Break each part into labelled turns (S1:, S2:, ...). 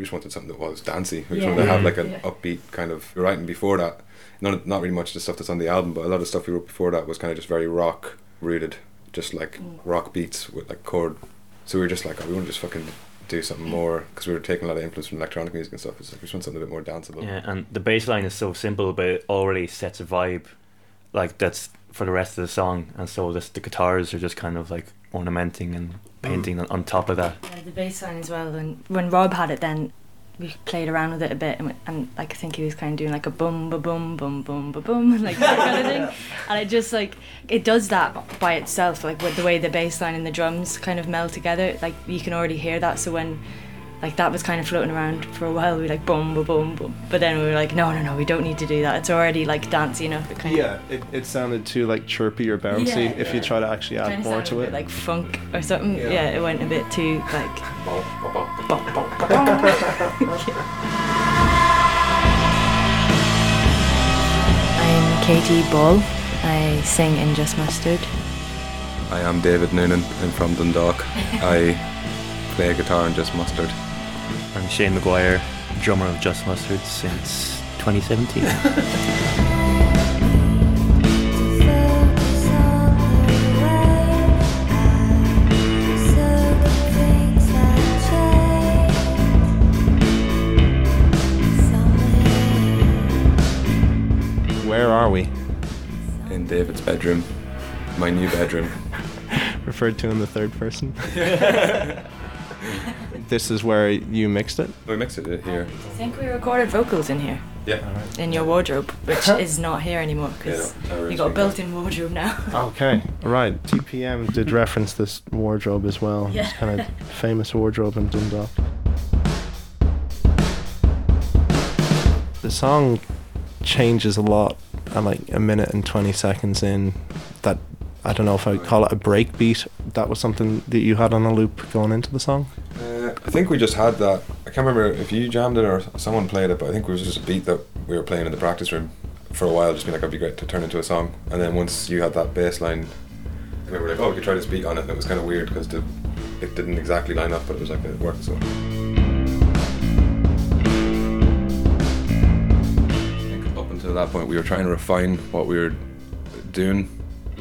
S1: we just wanted something that was dancey. We just
S2: Yeah.
S1: wanted to have like an
S2: Yeah.
S1: upbeat kind of we writing before that. Not not really much of the stuff that's on the album, but a lot of stuff we wrote before that was kind of just very rock rooted, just like
S2: Mm.
S1: rock beats with like chord. So we were just like, oh, we want to just fucking do something more because we were taking a lot of influence from electronic music and stuff. It's like we just want something a bit more danceable.
S3: Yeah, and the bass line is so simple, but it already sets a vibe, like that's for the rest of the song. And so this, the guitars are just kind of like ornamenting and painting on, on top of that.
S2: Yeah, the bass line as well. And when Rob had it, then we played around with it a bit, and, and like I think he was kind of doing like a boom, ba boom, boom, boom, ba boom, like that kind of thing. And it just like it does that by itself, like with the way the bass line and the drums kind of meld together. Like you can already hear that. So when like that was kind of floating around for a while, we were like boom, boom, boom, boom. But then we were like, no, no, no, we don't need to do that. It's already like dancey enough. It kind
S4: Yeah, it, it sounded too like chirpy or bouncy
S2: Yeah,
S4: if you try to actually
S2: of
S4: add
S2: kind of
S4: more
S2: sounded
S4: to
S2: a
S4: it.
S2: bit like funk or something.
S4: Yeah.
S2: Yeah, it went a bit too like. I'm Katie Ball. I sing in Just Mustard.
S1: I am David Noonan. I'm from Dundalk. I play guitar in just mustard.
S3: I'm Shane McGuire, drummer of Just Mustard since 2017.
S4: Where are we?
S1: In David's bedroom, my new bedroom.
S4: Referred to in the third person. this is where you mixed it.
S1: We mixed it here.
S2: I think we recorded vocals in here,
S1: Yeah.
S2: in your wardrobe, which is not here anymore because
S1: Yeah, no,
S2: you got a built-in wardrobe now.
S4: Okay, right. TPM did reference this wardrobe as well.
S2: Yeah.
S4: It's kind of famous wardrobe in Dundalk. The song changes a lot at like a minute and 20 seconds in that I don't know if I would call it a break beat. That was something that you had on a loop going into the song.
S1: I think we just had that. I can't remember if you jammed it or someone played it, but I think it was just a beat that we were playing in the practice room for a while, just being like, it'd be great to turn into a song. And then once you had that bass line, we were like, oh, we could try this beat on it, and it was kind of weird because it didn't exactly line up, but it was like, it worked. So. Up until that point, we were trying to refine what we were doing,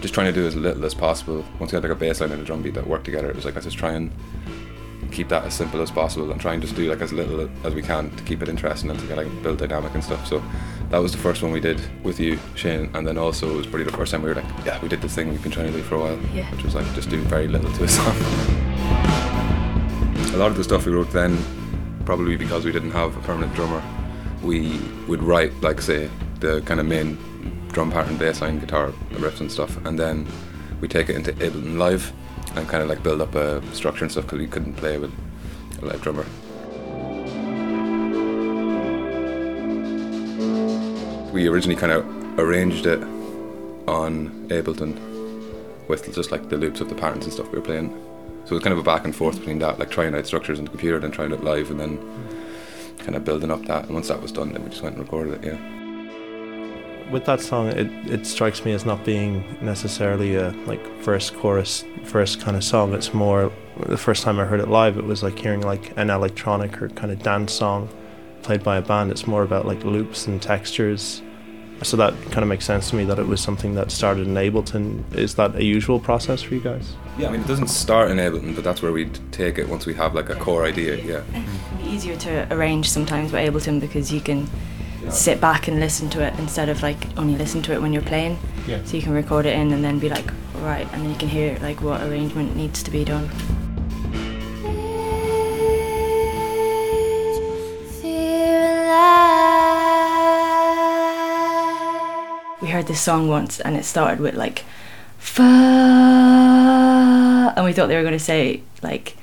S1: just trying to do as little as possible. Once we had like a bass line and a drum beat that worked together, it was like, let's just try and keep that as simple as possible and try and just do like as little as we can to keep it interesting and to like build dynamic and stuff. So that was the first one we did with you, Shane, and then also it was probably the first time we were like, yeah, we did this thing we've been trying to do for a while,
S2: Yeah.
S1: which was like just do very little to a song. a lot of the stuff we wrote then, probably because we didn't have a permanent drummer, we would write like say the kind of main drum pattern, bass line, guitar riffs and stuff, and then we take it into Ableton Live and kind of like build up a structure and stuff because we couldn't play with a live drummer. We originally kind of arranged it on Ableton with just like the loops of the patterns and stuff we were playing. So it was kind of a back and forth between that, like trying out structures on the computer, then trying it live, and then kind of building up that. And once that was done, then we just went and recorded it. Yeah.
S4: With that song, it, it strikes me as not being necessarily a like first chorus, first kind of song. It's more the first time I heard it live, it was like hearing like an electronic or kind of dance song played by a band. It's more about like loops and textures. So that kind of makes sense to me that it was something that started in Ableton. Is that a usual process for you guys?
S1: Yeah, I mean, it doesn't start in Ableton, but that's where we take it once we have like a core idea. Yeah.
S2: It'd easier to arrange sometimes by Ableton because you can sit back and listen to it instead of like only listen to it when you're playing.
S4: Yeah.
S2: So you can record it in and then be like, right, and then you can hear like what arrangement needs to be done. We heard this song once and it started with like, fuck, and we thought they were going to say like,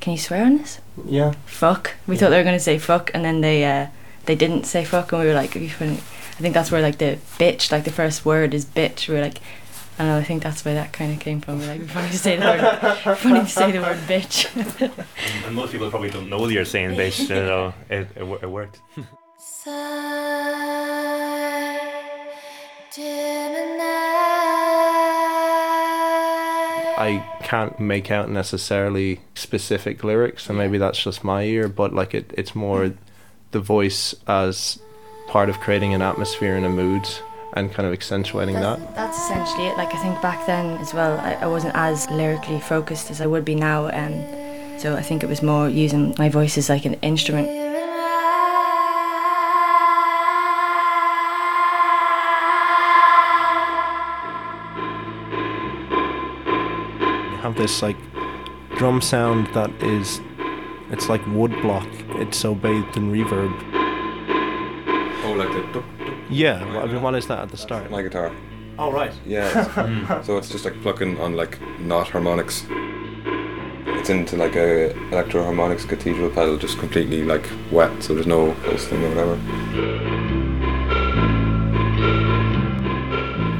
S2: can you swear on this?
S4: Yeah.
S2: fuck. We thought they were going to say fuck, and then they uh, they didn't say fuck, and we were like, "Are you funny?" I think that's where like the bitch, like the first word is bitch. We were like, I don't know. I think that's where that kind of came from. We're like, "It'd be funny to say the word, funny to say the word bitch.
S3: and most people probably don't know you're saying bitch, you know, it, it, wo- it worked.
S4: I can't make out necessarily specific lyrics, and maybe that's just my ear, but like it, it's more hmm. The voice as part of creating an atmosphere and a mood and kind of accentuating that.
S2: That's essentially it. Like I think back then as well, I, I wasn't as lyrically focused as I would be now, um, so I think it was more using my voice as like an instrument.
S4: You have this like drum sound that is, it's like wood block. It's so bathed in reverb.
S1: Oh, like the duck, duck.
S4: Yeah, well, I mean, what is that at the start?
S1: my guitar.
S4: Oh right.
S1: Yeah. so it's just like plucking on like not harmonics. It's into like a Electro-Harmonix cathedral pedal, just completely like wet, so there's no pulse thing or whatever.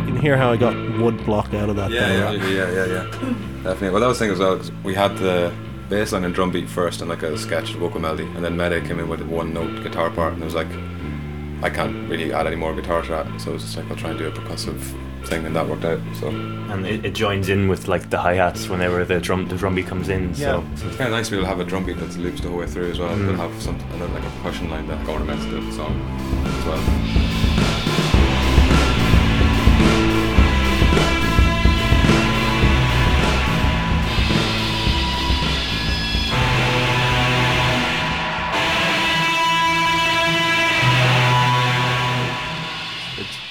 S4: You can hear how I got wood block out of that.
S1: Yeah,
S4: there,
S1: yeah,
S4: right?
S1: yeah, yeah, yeah. Definitely. Well, that was the thing as well. 'cause we had the bass line and drum beat first, and like a sketched vocal melody, and then Mete came in with a one note guitar part, and it was like, I can't really add any more guitar to that, so it was just like I'll try and do a percussive thing, and that worked out. So
S3: and it, it joins in with like the hi hats whenever the drum the drum beat comes in. So, so
S1: it's kind of nice to be able to have a drum beat that loops the whole way through as well,
S3: Mm.
S1: but have some and then like a percussion line that ornaments the song as well.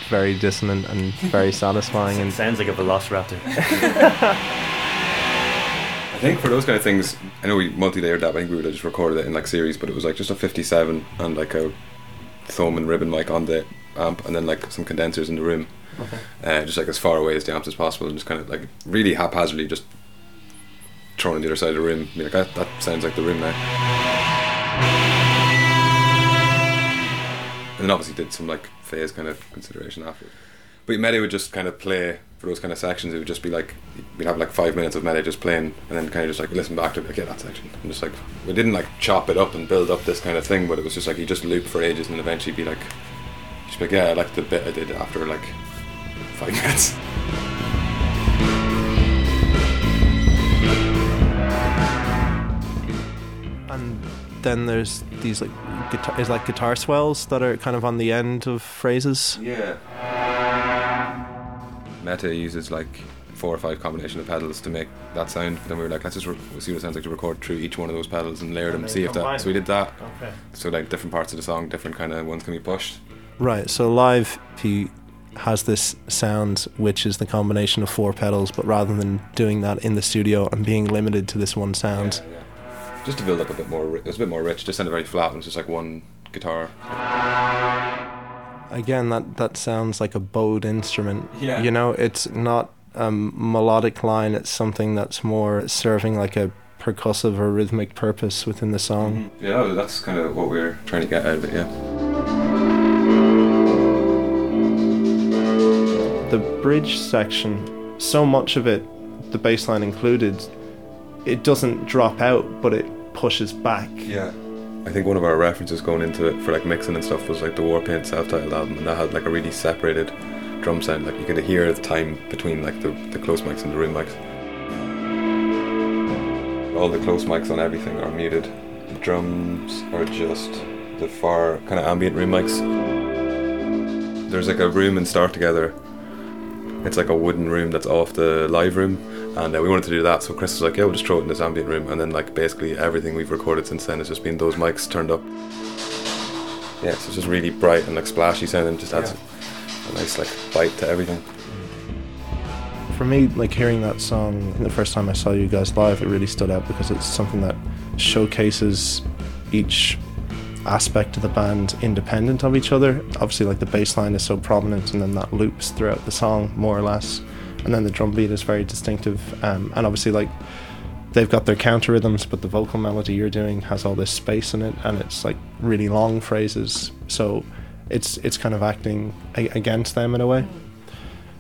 S4: Very dissonant and very satisfying. And
S3: sounds like a velociraptor.
S1: I think for those kind of things, I know we multi-layered that. I think we would have just recorded it in like series, but it was like just a 57 and like a thumb and ribbon mic on the amp, and then like some condensers in the room, uh, just like as far away as the amps as possible, and just kind of like really haphazardly just thrown on the other side of the room. Be like that, that sounds like the room now. And obviously did some like phase kind of consideration after. But Mete would just kind of play for those kind of sections. It would just be like we'd have like five minutes of Mete just playing, and then kind of just like listen back to it, like yeah, that section. And just like we didn't like chop it up and build up this kind of thing, but it was just like he just loop for ages, and eventually be like, just be like yeah, I like the bit I did after like five minutes.
S4: and then there's these like guitar, is like guitar swells that are kind of on the end of phrases.
S1: Yeah. Mete uses like four or five combination of pedals to make that sound. Then we were like, let's just re- see what it sounds like to record through each one of those pedals and layer them, see if that. So we did that.
S4: Okay.
S1: So like different parts of the song, different kind of ones can be pushed.
S4: Right. So live, he has this sound which is the combination of four pedals, but rather than doing that in the studio and being limited to this one sound,
S1: Yeah, yeah. Just to build up a bit more, ri- it was a bit more rich. Just sounded very flat. and It was just like one guitar.
S4: again, that that sounds like a bowed instrument.
S1: Yeah.
S4: You know, it's not a melodic line. It's something that's more serving like a percussive or rhythmic purpose within the song. Mm-hmm.
S1: Yeah, that's kind of what we're trying to get out of it. Yeah.
S4: The bridge section, so much of it, the bass line included, it doesn't drop out, but it pushes back.
S1: Yeah. I think one of our references going into it for like mixing and stuff was like the Warpaint self-titled album, and that had like a really separated drum sound. Like you could hear the time between like the, the close mics and the room mics. All the close mics on everything are muted. The drums are just the far kind of ambient room mics. There's like a room in Start Together. It's like a wooden room that's off the live room, and uh, we wanted to do that. So Chris was like, "Yeah, we'll just throw it in this ambient room," and then like basically everything we've recorded since then has just been those mics turned up. Yeah, so it's just really bright and like splashy sounding. Just adds a nice like bite to everything.
S4: For me, like hearing that song the first time I saw you guys live, it really stood out because it's something that showcases each aspect of the band independent of each other. Obviously, like the bass line is so prominent, and then that loops throughout the song more or less, and then the drum beat is very distinctive. Um, and obviously, like they've got their counter rhythms, but the vocal melody you're doing has all this space in it, and it's like really long phrases. So it's it's kind of acting a- against them in a way.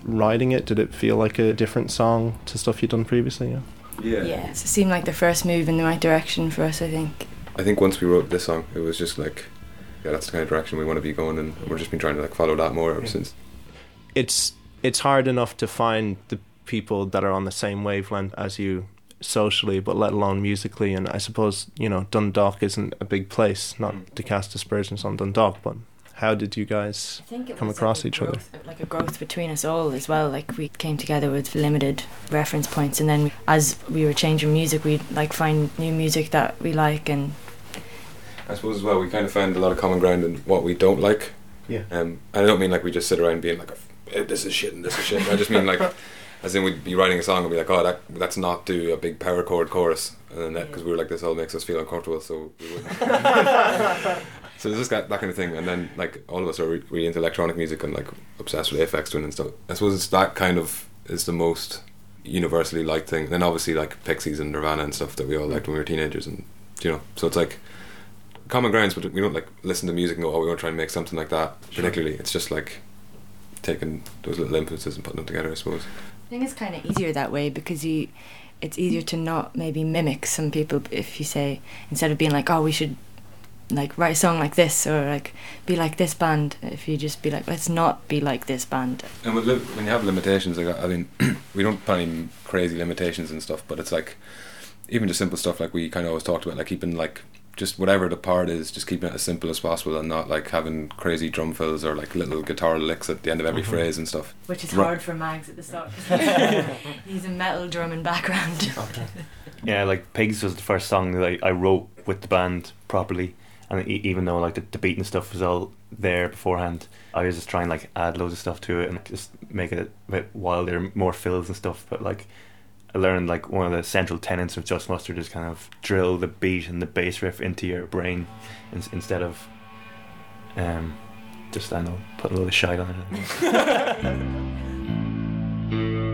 S4: Writing it, did it feel like a different song to stuff you'd done previously? Yeah.
S2: Yeah, so it seemed like the first move in the right direction for us, I think.
S1: I think once we wrote this song, it was just like, yeah, that's the kind of direction we want to be going, and we've just been trying to like follow that more ever since.
S4: it's it's hard enough to find the people that are on the same wavelength as you socially, but let alone musically. And I suppose you know Dundalk isn't a big place, not
S3: Mm.
S4: to cast aspersions on Dundalk, but how did you guys?
S2: I think it
S4: come across
S2: like a
S4: each other.
S2: Like a growth between us all as well. Like we came together with limited reference points, and then as we were changing music, we'd like find new music that we like, and
S1: I suppose as well, we kind of found a lot of common ground in what we don't like.
S3: Yeah.
S1: Um, and I don't mean like we just sit around being like, "Eh, Eh, this is shit and this is shit. I just mean like, as in we'd be writing a song and be like, oh, that let's not do a big power chord chorus, and then that because we were like, this all makes us feel uncomfortable, so we wouldn't. so there's just that, that kind of thing, and then like all of us are re- really into electronic music and like obsessed with Aphex Twin and stuff. I suppose it's that kind of is the most universally liked thing. Then obviously like Pixies and Nirvana and stuff that we all liked when we were teenagers, and you know, so it's like common grounds, but we don't like listen to music and go, oh, we want to try and make something like that. Particularly, it's just like taking those little influences and putting them together. I suppose.
S2: I think it's kind of easier that way because you, it's easier to not maybe mimic some people if you say instead of being like, oh, we should like write a song like this or like be like this band. If you just be like, let's not be like this band.
S1: And with li- when you have limitations, like I mean, we don't put any crazy limitations and stuff, but it's like even just simple stuff like we kind of always talked about, like keeping like just whatever the part is, just keeping it as simple as possible and not like having crazy drum fills or like little guitar licks at the end of every
S3: Mhm.
S1: phrase and stuff.
S2: Which is
S1: Right.
S2: hard for Mags at the start. He's a metal drumming background. okay.
S3: Yeah, like Pigs was the first song that I, I wrote with the band properly, and e- even though like the, the beat and stuff was all there beforehand, I was just trying like add loads of stuff to it and just make it a bit wilder, more fills and stuff. But like I learned like one of the central tenets of Just Mustard is kind of drill the beat and the bass riff into your brain in, instead of um just I know put a little shite on it.